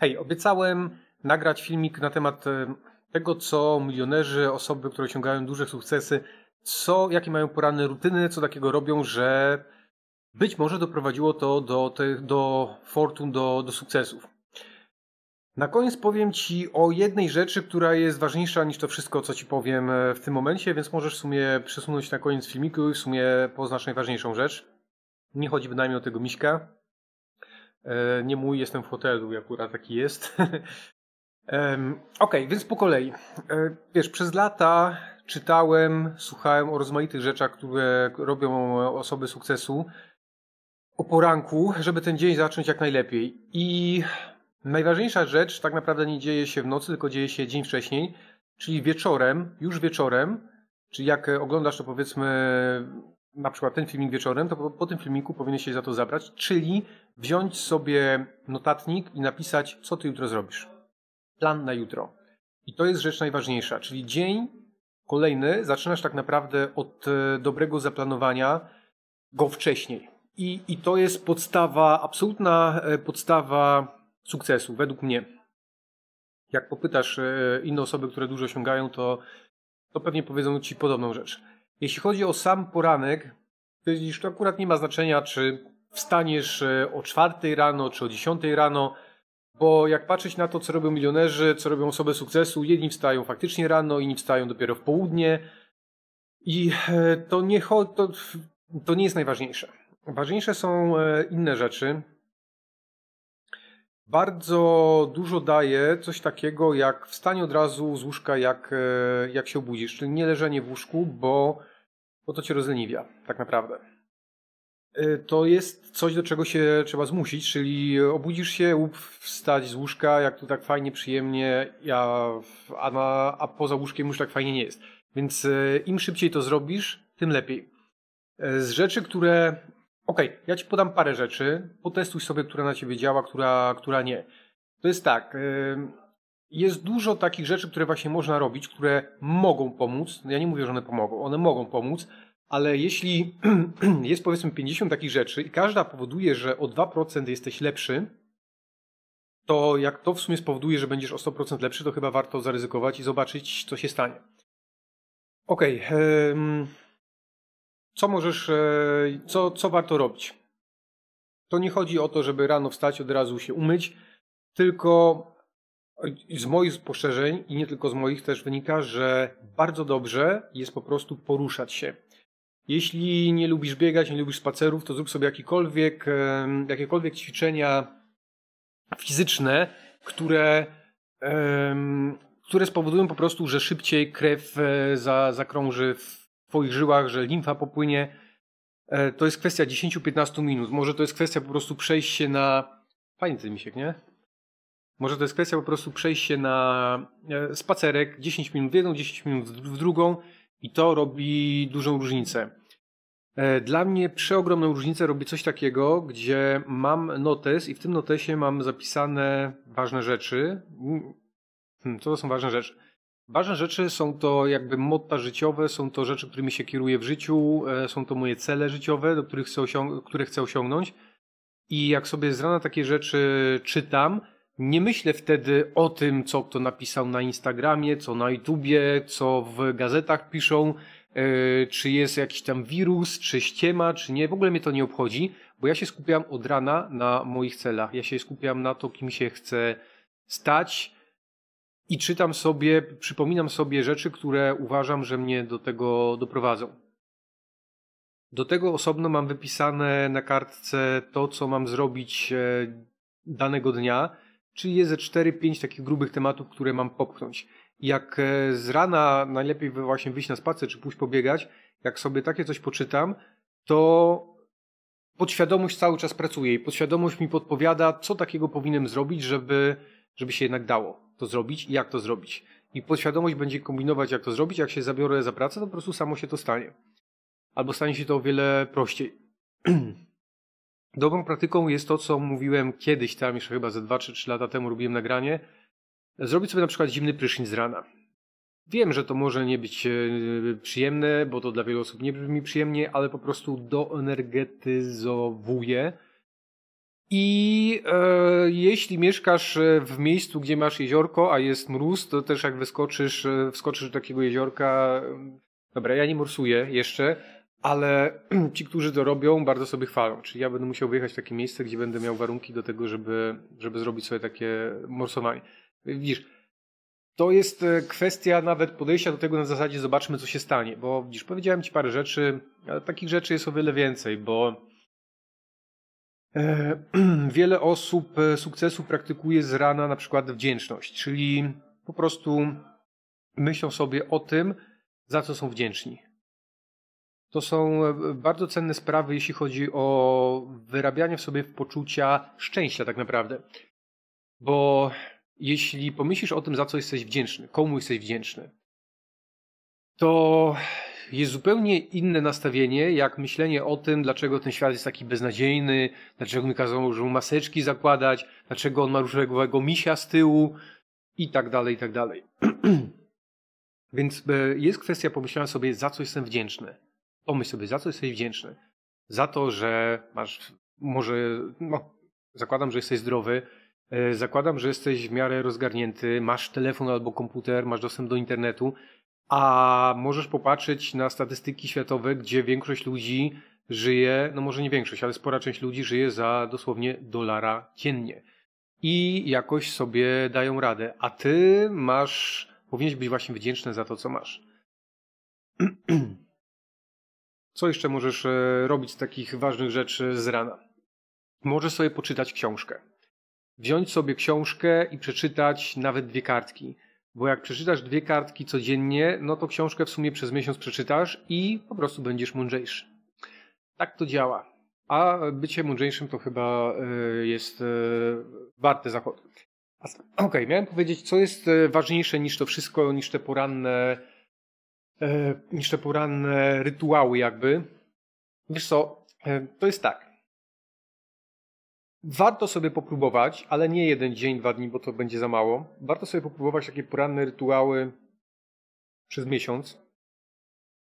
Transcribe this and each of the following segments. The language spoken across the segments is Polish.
Hej, obiecałem nagrać filmik na temat e, tego, co milionerzy, osoby, które osiągają duże sukcesy, co, jakie mają poranne rutyny, co takiego robią, że być może doprowadziło to do, tych, do fortun, do, do sukcesów. Na koniec powiem Ci o jednej rzeczy, która jest ważniejsza niż to wszystko, co Ci powiem e, w tym momencie, więc możesz w sumie przesunąć na koniec filmiku i w sumie poznasz najważniejszą rzecz. Nie chodzi bynajmniej o tego miśka. E, nie mój, jestem w hotelu, akurat taki jest. Okej, okay, więc po kolei. E, wiesz, przez lata czytałem, słuchałem o rozmaitych rzeczach, które robią osoby sukcesu o poranku, żeby ten dzień zacząć jak najlepiej. I najważniejsza rzecz tak naprawdę nie dzieje się w nocy, tylko dzieje się dzień wcześniej, czyli wieczorem, już wieczorem, czyli jak oglądasz to powiedzmy na przykład ten filmik wieczorem, to po, po tym filmiku powinieneś się za to zabrać, czyli wziąć sobie notatnik i napisać, co ty jutro zrobisz. Plan na jutro. I to jest rzecz najważniejsza, czyli dzień kolejny zaczynasz tak naprawdę od e, dobrego zaplanowania go wcześniej. I, I to jest podstawa, absolutna e, podstawa sukcesu, według mnie. Jak popytasz e, inne osoby, które dużo osiągają, to, to pewnie powiedzą ci podobną rzecz. Jeśli chodzi o sam poranek, to widzisz, to akurat nie ma znaczenia, czy wstaniesz e, o czwartej rano, czy o dziesiątej rano, bo jak patrzeć na to, co robią milionerzy, co robią osoby sukcesu, jedni wstają faktycznie rano, inni wstają dopiero w południe i e, to nie, to, to nie jest najważniejsze. Ważniejsze są e, inne rzeczy. Bardzo dużo daje coś takiego jak wstanie od razu z łóżka, jak, jak się obudzisz, czyli nie leżenie w łóżku, bo, bo to cię rozleniwia, tak naprawdę. Y, to jest coś, do czego się trzeba zmusić, czyli obudzisz się, łup wstać z łóżka, jak tu tak fajnie, przyjemnie, ja, a, na, a poza łóżkiem już tak fajnie nie jest. Więc y, im szybciej to zrobisz, tym lepiej. Z rzeczy, które... Okej, okay, ja ci podam parę rzeczy, potestuj sobie, która na ciebie działa, która, która nie. To jest tak, jest dużo takich rzeczy, które właśnie można robić, które mogą pomóc. Ja nie mówię, że one pomogą, one mogą pomóc, ale jeśli jest powiedzmy 50 takich rzeczy i każda powoduje, że o 2% jesteś lepszy, to jak to w sumie spowoduje, że będziesz o 100% lepszy, to chyba warto zaryzykować i zobaczyć, co się stanie. Okej. Okay, co możesz, e, co, co warto robić? To nie chodzi o to, żeby rano wstać, od razu się umyć, tylko z moich spostrzeżeń i nie tylko z moich też wynika, że bardzo dobrze jest po prostu poruszać się. Jeśli nie lubisz biegać, nie lubisz spacerów, to zrób sobie jakikolwiek, jakiekolwiek ćwiczenia fizyczne, które, które spowodują po prostu, że szybciej krew e, za, zakrąży w Twoich żyłach, że limfa popłynie. E, to jest kwestia 10-15 minut. Może to jest kwestia po prostu przejść na. Fajny ten misiek, nie? Może to jest kwestia po prostu przejść na e, spacerek 10 minut w jedną, 10 minut w drugą i to robi dużą różnicę. E, dla mnie przeogromną różnicę robi coś takiego, gdzie mam notes i w tym notesie mam zapisane ważne rzeczy. Hmm, co to są ważne rzeczy? Ważne rzeczy są to jakby motta życiowe, są to rzeczy, którymi się kieruję w życiu, e, są to moje cele życiowe, do których chcę które chcę osiągnąć. I jak sobie z rana takie rzeczy czytam, nie myślę wtedy o tym, co kto napisał na Instagramie, co na YouTubie, co w gazetach piszą, yy, czy jest jakiś tam wirus, czy ściema, czy nie. W ogóle mnie to nie obchodzi, bo ja się skupiam od rana na moich celach. Ja się skupiam na to, kim się chcę stać i czytam sobie, przypominam sobie rzeczy, które uważam, że mnie do tego doprowadzą. Do tego osobno mam wypisane na kartce to, co mam zrobić e, danego dnia Czyli jest ze 4-5 takich grubych tematów, które mam popchnąć. Jak e, z rana najlepiej właśnie wyjść na spacer czy pójść pobiegać, jak sobie takie coś poczytam, to podświadomość cały czas pracuje i podświadomość mi podpowiada, co takiego powinienem zrobić, żeby, żeby się jednak dało to zrobić i jak to zrobić. I podświadomość będzie kombinować, jak to zrobić. Jak się zabiorę za pracę, to po prostu samo się to stanie. Albo stanie się to o wiele prościej. Dobrą praktyką jest to, co mówiłem kiedyś, tam jeszcze chyba ze 2 czy 3 lata temu robiłem nagranie. Zrobić sobie na przykład zimny prysznic z rana. Wiem, że to może nie być e, przyjemne, bo to dla wielu osób nie brzmi przyjemnie, ale po prostu doenergetyzowuje. I e, jeśli mieszkasz w miejscu, gdzie masz jeziorko, a jest mróz, to też jak wyskoczysz, e, wskoczysz do takiego jeziorka. Dobra, ja nie morsuję jeszcze, ale ci, którzy to robią, bardzo sobie chwalą. Czyli ja będę musiał wyjechać w takie miejsce, gdzie będę miał warunki do tego, żeby, żeby zrobić sobie takie morsowanie. Widzisz, to jest e, kwestia nawet podejścia do tego na zasadzie zobaczmy, co się stanie. Bo widzisz, powiedziałem ci parę rzeczy, ale takich rzeczy jest o wiele więcej, bo e, wiele osób e, sukcesu praktykuje z rana na przykład wdzięczność, czyli po prostu myślą sobie o tym, za co są wdzięczni. To są bardzo cenne sprawy, jeśli chodzi o wyrabianie w sobie poczucia szczęścia, tak naprawdę. Bo jeśli pomyślisz o tym, za co jesteś wdzięczny, komu jesteś wdzięczny, to jest zupełnie inne nastawienie, jak myślenie o tym, dlaczego ten świat jest taki beznadziejny, dlaczego mi kazał mu maseczki zakładać, dlaczego on ma różowego misia z tyłu i tak dalej, i tak dalej. Więc e, jest kwestia pomyślenia sobie, za co jestem wdzięczny. Pomyśl sobie, za co jesteś wdzięczny. Za to, że masz, może, no, zakładam, że jesteś zdrowy, E, zakładam, że jesteś w miarę rozgarnięty, masz telefon albo komputer, masz dostęp do internetu, a możesz popatrzeć na statystyki światowe, gdzie większość ludzi żyje, no może nie większość, ale spora część ludzi żyje za dosłownie dolara dziennie. I jakoś sobie dają radę. A ty masz, powinieneś być właśnie wdzięczny za to, co masz. Co jeszcze możesz e, robić z takich ważnych rzeczy z rana? Możesz sobie poczytać książkę wziąć sobie książkę i przeczytać nawet dwie kartki. Bo jak przeczytasz dwie kartki codziennie, no to książkę w sumie przez miesiąc przeczytasz i po prostu będziesz mądrzejszy. Tak to działa. A bycie mądrzejszym to chyba e, jest e, warte zachodu. Okej, okay, miałem powiedzieć, co jest e, ważniejsze niż to wszystko, niż te poranne, niż te poranne rytuały jakby. Wiesz co, to jest tak. Warto sobie popróbować, ale nie jeden dzień, dwa dni, bo to będzie za mało. Warto sobie popróbować takie poranne rytuały przez miesiąc.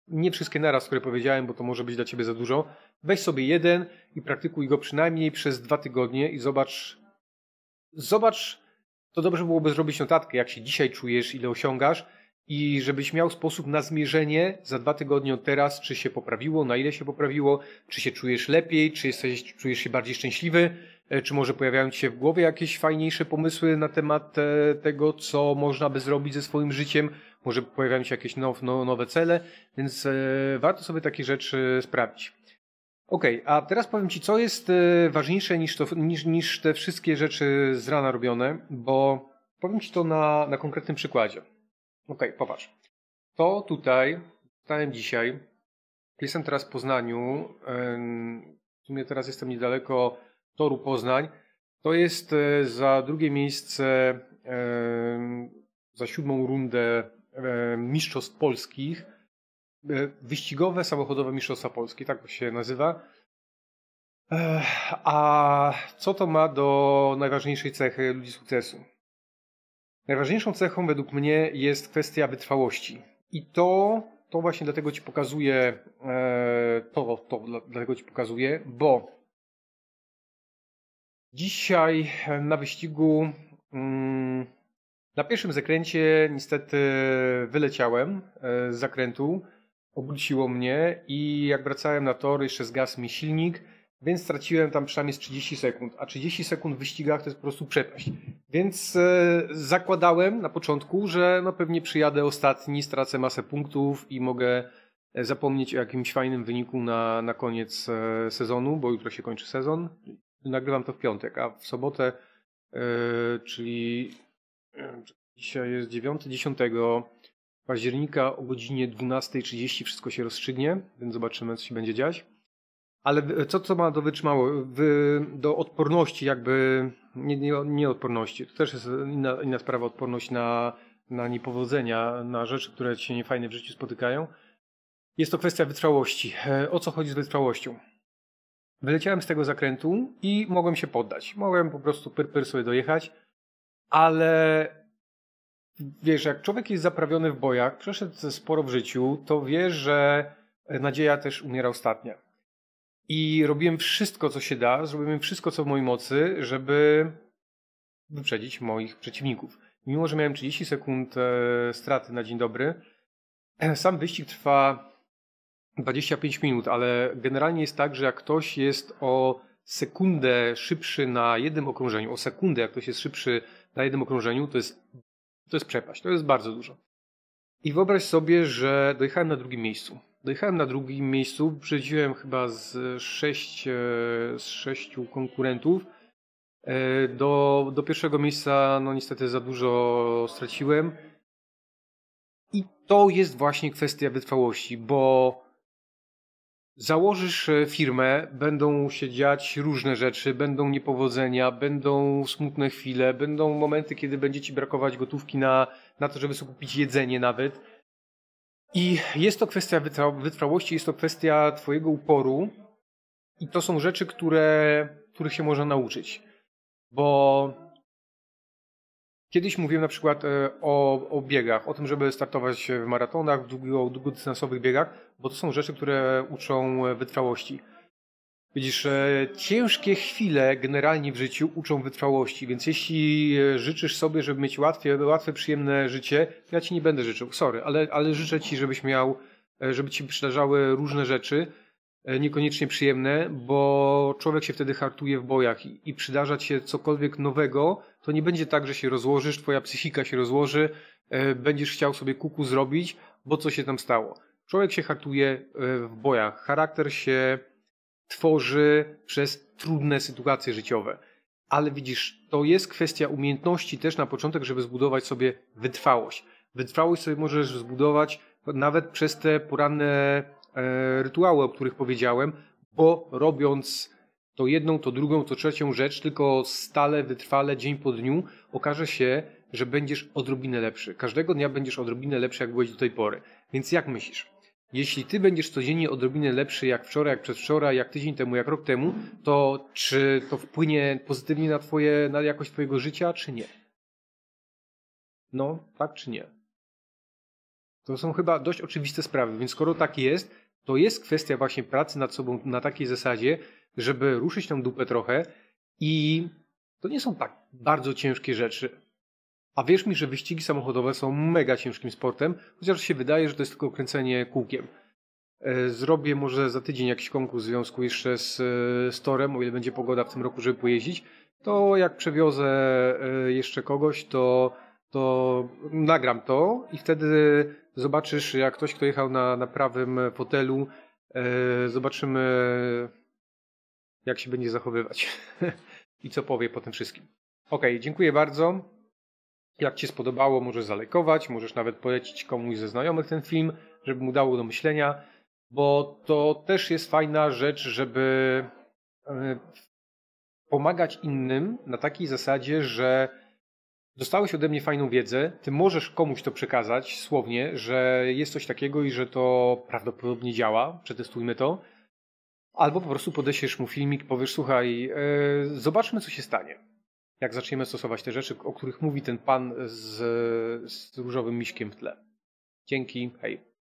Nie wszystkie naraz, które powiedziałem, bo to może być dla ciebie za dużo. Weź sobie jeden i praktykuj go przynajmniej przez dwa tygodnie i zobacz. Zobacz, to dobrze byłoby zrobić notatkę, jak się dzisiaj czujesz, ile osiągasz i żebyś miał sposób na zmierzenie za dwa tygodnie od teraz, czy się poprawiło, na ile się poprawiło, czy się czujesz lepiej, czy jesteś, czujesz się bardziej szczęśliwy, czy może pojawiają ci się w głowie jakieś fajniejsze pomysły na temat e, tego, co można by zrobić ze swoim życiem, może pojawiają się jakieś now, no, nowe cele, więc e, warto sobie takie rzeczy sprawdzić. Okay, a teraz powiem Ci, co jest ważniejsze niż, to, niż, niż te wszystkie rzeczy z rana robione, bo powiem Ci to na, na konkretnym przykładzie. Okej, okay, popatrz. To tutaj, stałem dzisiaj, jestem teraz w Poznaniu, w sumie teraz jestem niedaleko toru Poznań. To jest e, za drugie miejsce, za siódmą rundę Mistrzostw Polskich. E, wyścigowe, samochodowe Mistrzostwa Polskie, tak się nazywa. A co to ma do najważniejszej cechy ludzi sukcesu? Najważniejszą cechą według mnie jest kwestia wytrwałości. I to, to właśnie dlatego Ci pokazuję, e, to, to dlatego Ci pokazuję, bo dzisiaj na wyścigu mm, na pierwszym zakręcie niestety wyleciałem e, z zakrętu, obróciło mnie i jak wracałem na tor jeszcze zgasł mi silnik więc straciłem tam przynajmniej z 30 sekund, a 30 sekund w wyścigach to jest po prostu przepaść. Więc e, zakładałem na początku, że no pewnie przyjadę ostatni, stracę masę punktów i mogę e, zapomnieć o jakimś fajnym wyniku na, na koniec e, sezonu, bo jutro się kończy sezon. Nagrywam to w piątek, a w sobotę, e, czyli dzisiaj jest 9, 10 października o godzinie 12.30 wszystko się rozstrzygnie, więc zobaczymy, co się będzie dziać. Ale co to ma do wytrzymałości, do odporności jakby, nie, nie, nie odporności, to też jest inna, inna sprawa, odporność na, na niepowodzenia, na rzeczy, które ci się niefajnie w życiu spotykają. Jest to kwestia wytrwałości. E, o co chodzi z wytrwałością? Wyleciałem z tego zakrętu i mogłem się poddać. Mogłem po prostu pyr, pyr sobie dojechać, ale wiesz, jak człowiek jest zaprawiony w bojach, przeszedł sporo w życiu, to wie, że nadzieja też umiera ostatnia. I robiłem wszystko, co się da, zrobiłem wszystko, co w mojej mocy, żeby wyprzedzić moich przeciwników. Mimo, że miałem 30 sekund e, straty na dzień dobry, sam wyścig trwa 25 minut, ale generalnie jest tak, że jak ktoś jest o sekundę szybszy na jednym okrążeniu, o sekundę jak ktoś jest szybszy na jednym okrążeniu, to jest, to jest przepaść, to jest bardzo dużo. I wyobraź sobie, że dojechałem na drugim miejscu. Dojechałem na drugim miejscu, wyprzedziłem chyba z, sześć, e, z sześciu konkurentów. E, do, do pierwszego miejsca, no niestety za dużo straciłem. I to jest właśnie kwestia wytrwałości, bo założysz e, firmę, będą się dziać różne rzeczy, będą niepowodzenia, będą smutne chwile, będą momenty, kiedy będzie ci brakować gotówki na, na to, żeby sobie kupić jedzenie nawet. I jest to kwestia wytrwa wytrwałości, jest to kwestia twojego uporu i to są rzeczy, które, których się można nauczyć. Bo Kiedyś mówiłem na przykład e, o, o biegach, o tym, żeby startować w maratonach, w długo, długodystansowych biegach, bo to są rzeczy, które uczą wytrwałości. Widzisz, e, ciężkie chwile generalnie w życiu uczą wytrwałości, więc jeśli e, życzysz sobie, żeby mieć łatwe, łatwe przyjemne życie, ja ci nie będę życzył, sorry, ale, ale życzę ci, żebyś miał, żeby ci przydarzały różne rzeczy, E, niekoniecznie przyjemne, bo człowiek się wtedy hartuje w bojach i, i przydarza się cokolwiek nowego, to nie będzie tak, że się rozłożysz, twoja psychika się rozłoży, e, będziesz chciał sobie kuku zrobić, bo co się tam stało. Człowiek się hartuje e, w bojach, charakter się tworzy przez trudne sytuacje życiowe. Ale widzisz, to jest kwestia umiejętności też na początek, żeby zbudować sobie wytrwałość. Wytrwałość sobie możesz zbudować nawet przez te poranne E, rytuały, o których powiedziałem, bo robiąc to jedną, to drugą, to trzecią rzecz, tylko stale, wytrwale, dzień po dniu, okaże się, że będziesz odrobinę lepszy. Każdego dnia będziesz odrobinę lepszy, jak byłeś do tej pory. Więc jak myślisz? Jeśli ty będziesz codziennie odrobinę lepszy jak wczoraj, jak przedwczoraj, jak tydzień temu, jak rok temu, to czy to wpłynie pozytywnie na, twoje, na jakość twojego życia, czy nie? No, tak czy nie? To są chyba dość oczywiste sprawy, więc skoro tak jest, to jest kwestia właśnie pracy nad sobą na takiej zasadzie, żeby ruszyć tam dupę trochę i to nie są tak bardzo ciężkie rzeczy. A wierz mi, że wyścigi samochodowe są mega ciężkim sportem, chociaż się wydaje, że to jest tylko kręcenie kółkiem. E, zrobię może za tydzień jakiś konkurs w związku jeszcze z, z torem, o ile będzie pogoda w tym roku, żeby pojeździć. To jak przewiozę e, jeszcze kogoś, to, to nagram to i wtedy Zobaczysz, jak ktoś, kto jechał na, na prawym fotelu, e, zobaczymy, jak się będzie zachowywać i co powie po tym wszystkim. Ok, dziękuję bardzo. Jak Ci spodobało, możesz zalajkować, możesz nawet polecić komuś ze znajomych ten film, żeby mu dało do myślenia, bo to też jest fajna rzecz, żeby e, pomagać innym na takiej zasadzie, że Dostałeś ode mnie fajną wiedzę, ty możesz komuś to przekazać słownie, że jest coś takiego i że to prawdopodobnie działa, przetestujmy to. Albo po prostu podesiesz mu filmik, powiesz, słuchaj, yy, zobaczmy co się stanie. Jak zaczniemy stosować te rzeczy, o których mówi ten pan z, z różowym miśkiem w tle. Dzięki, hej.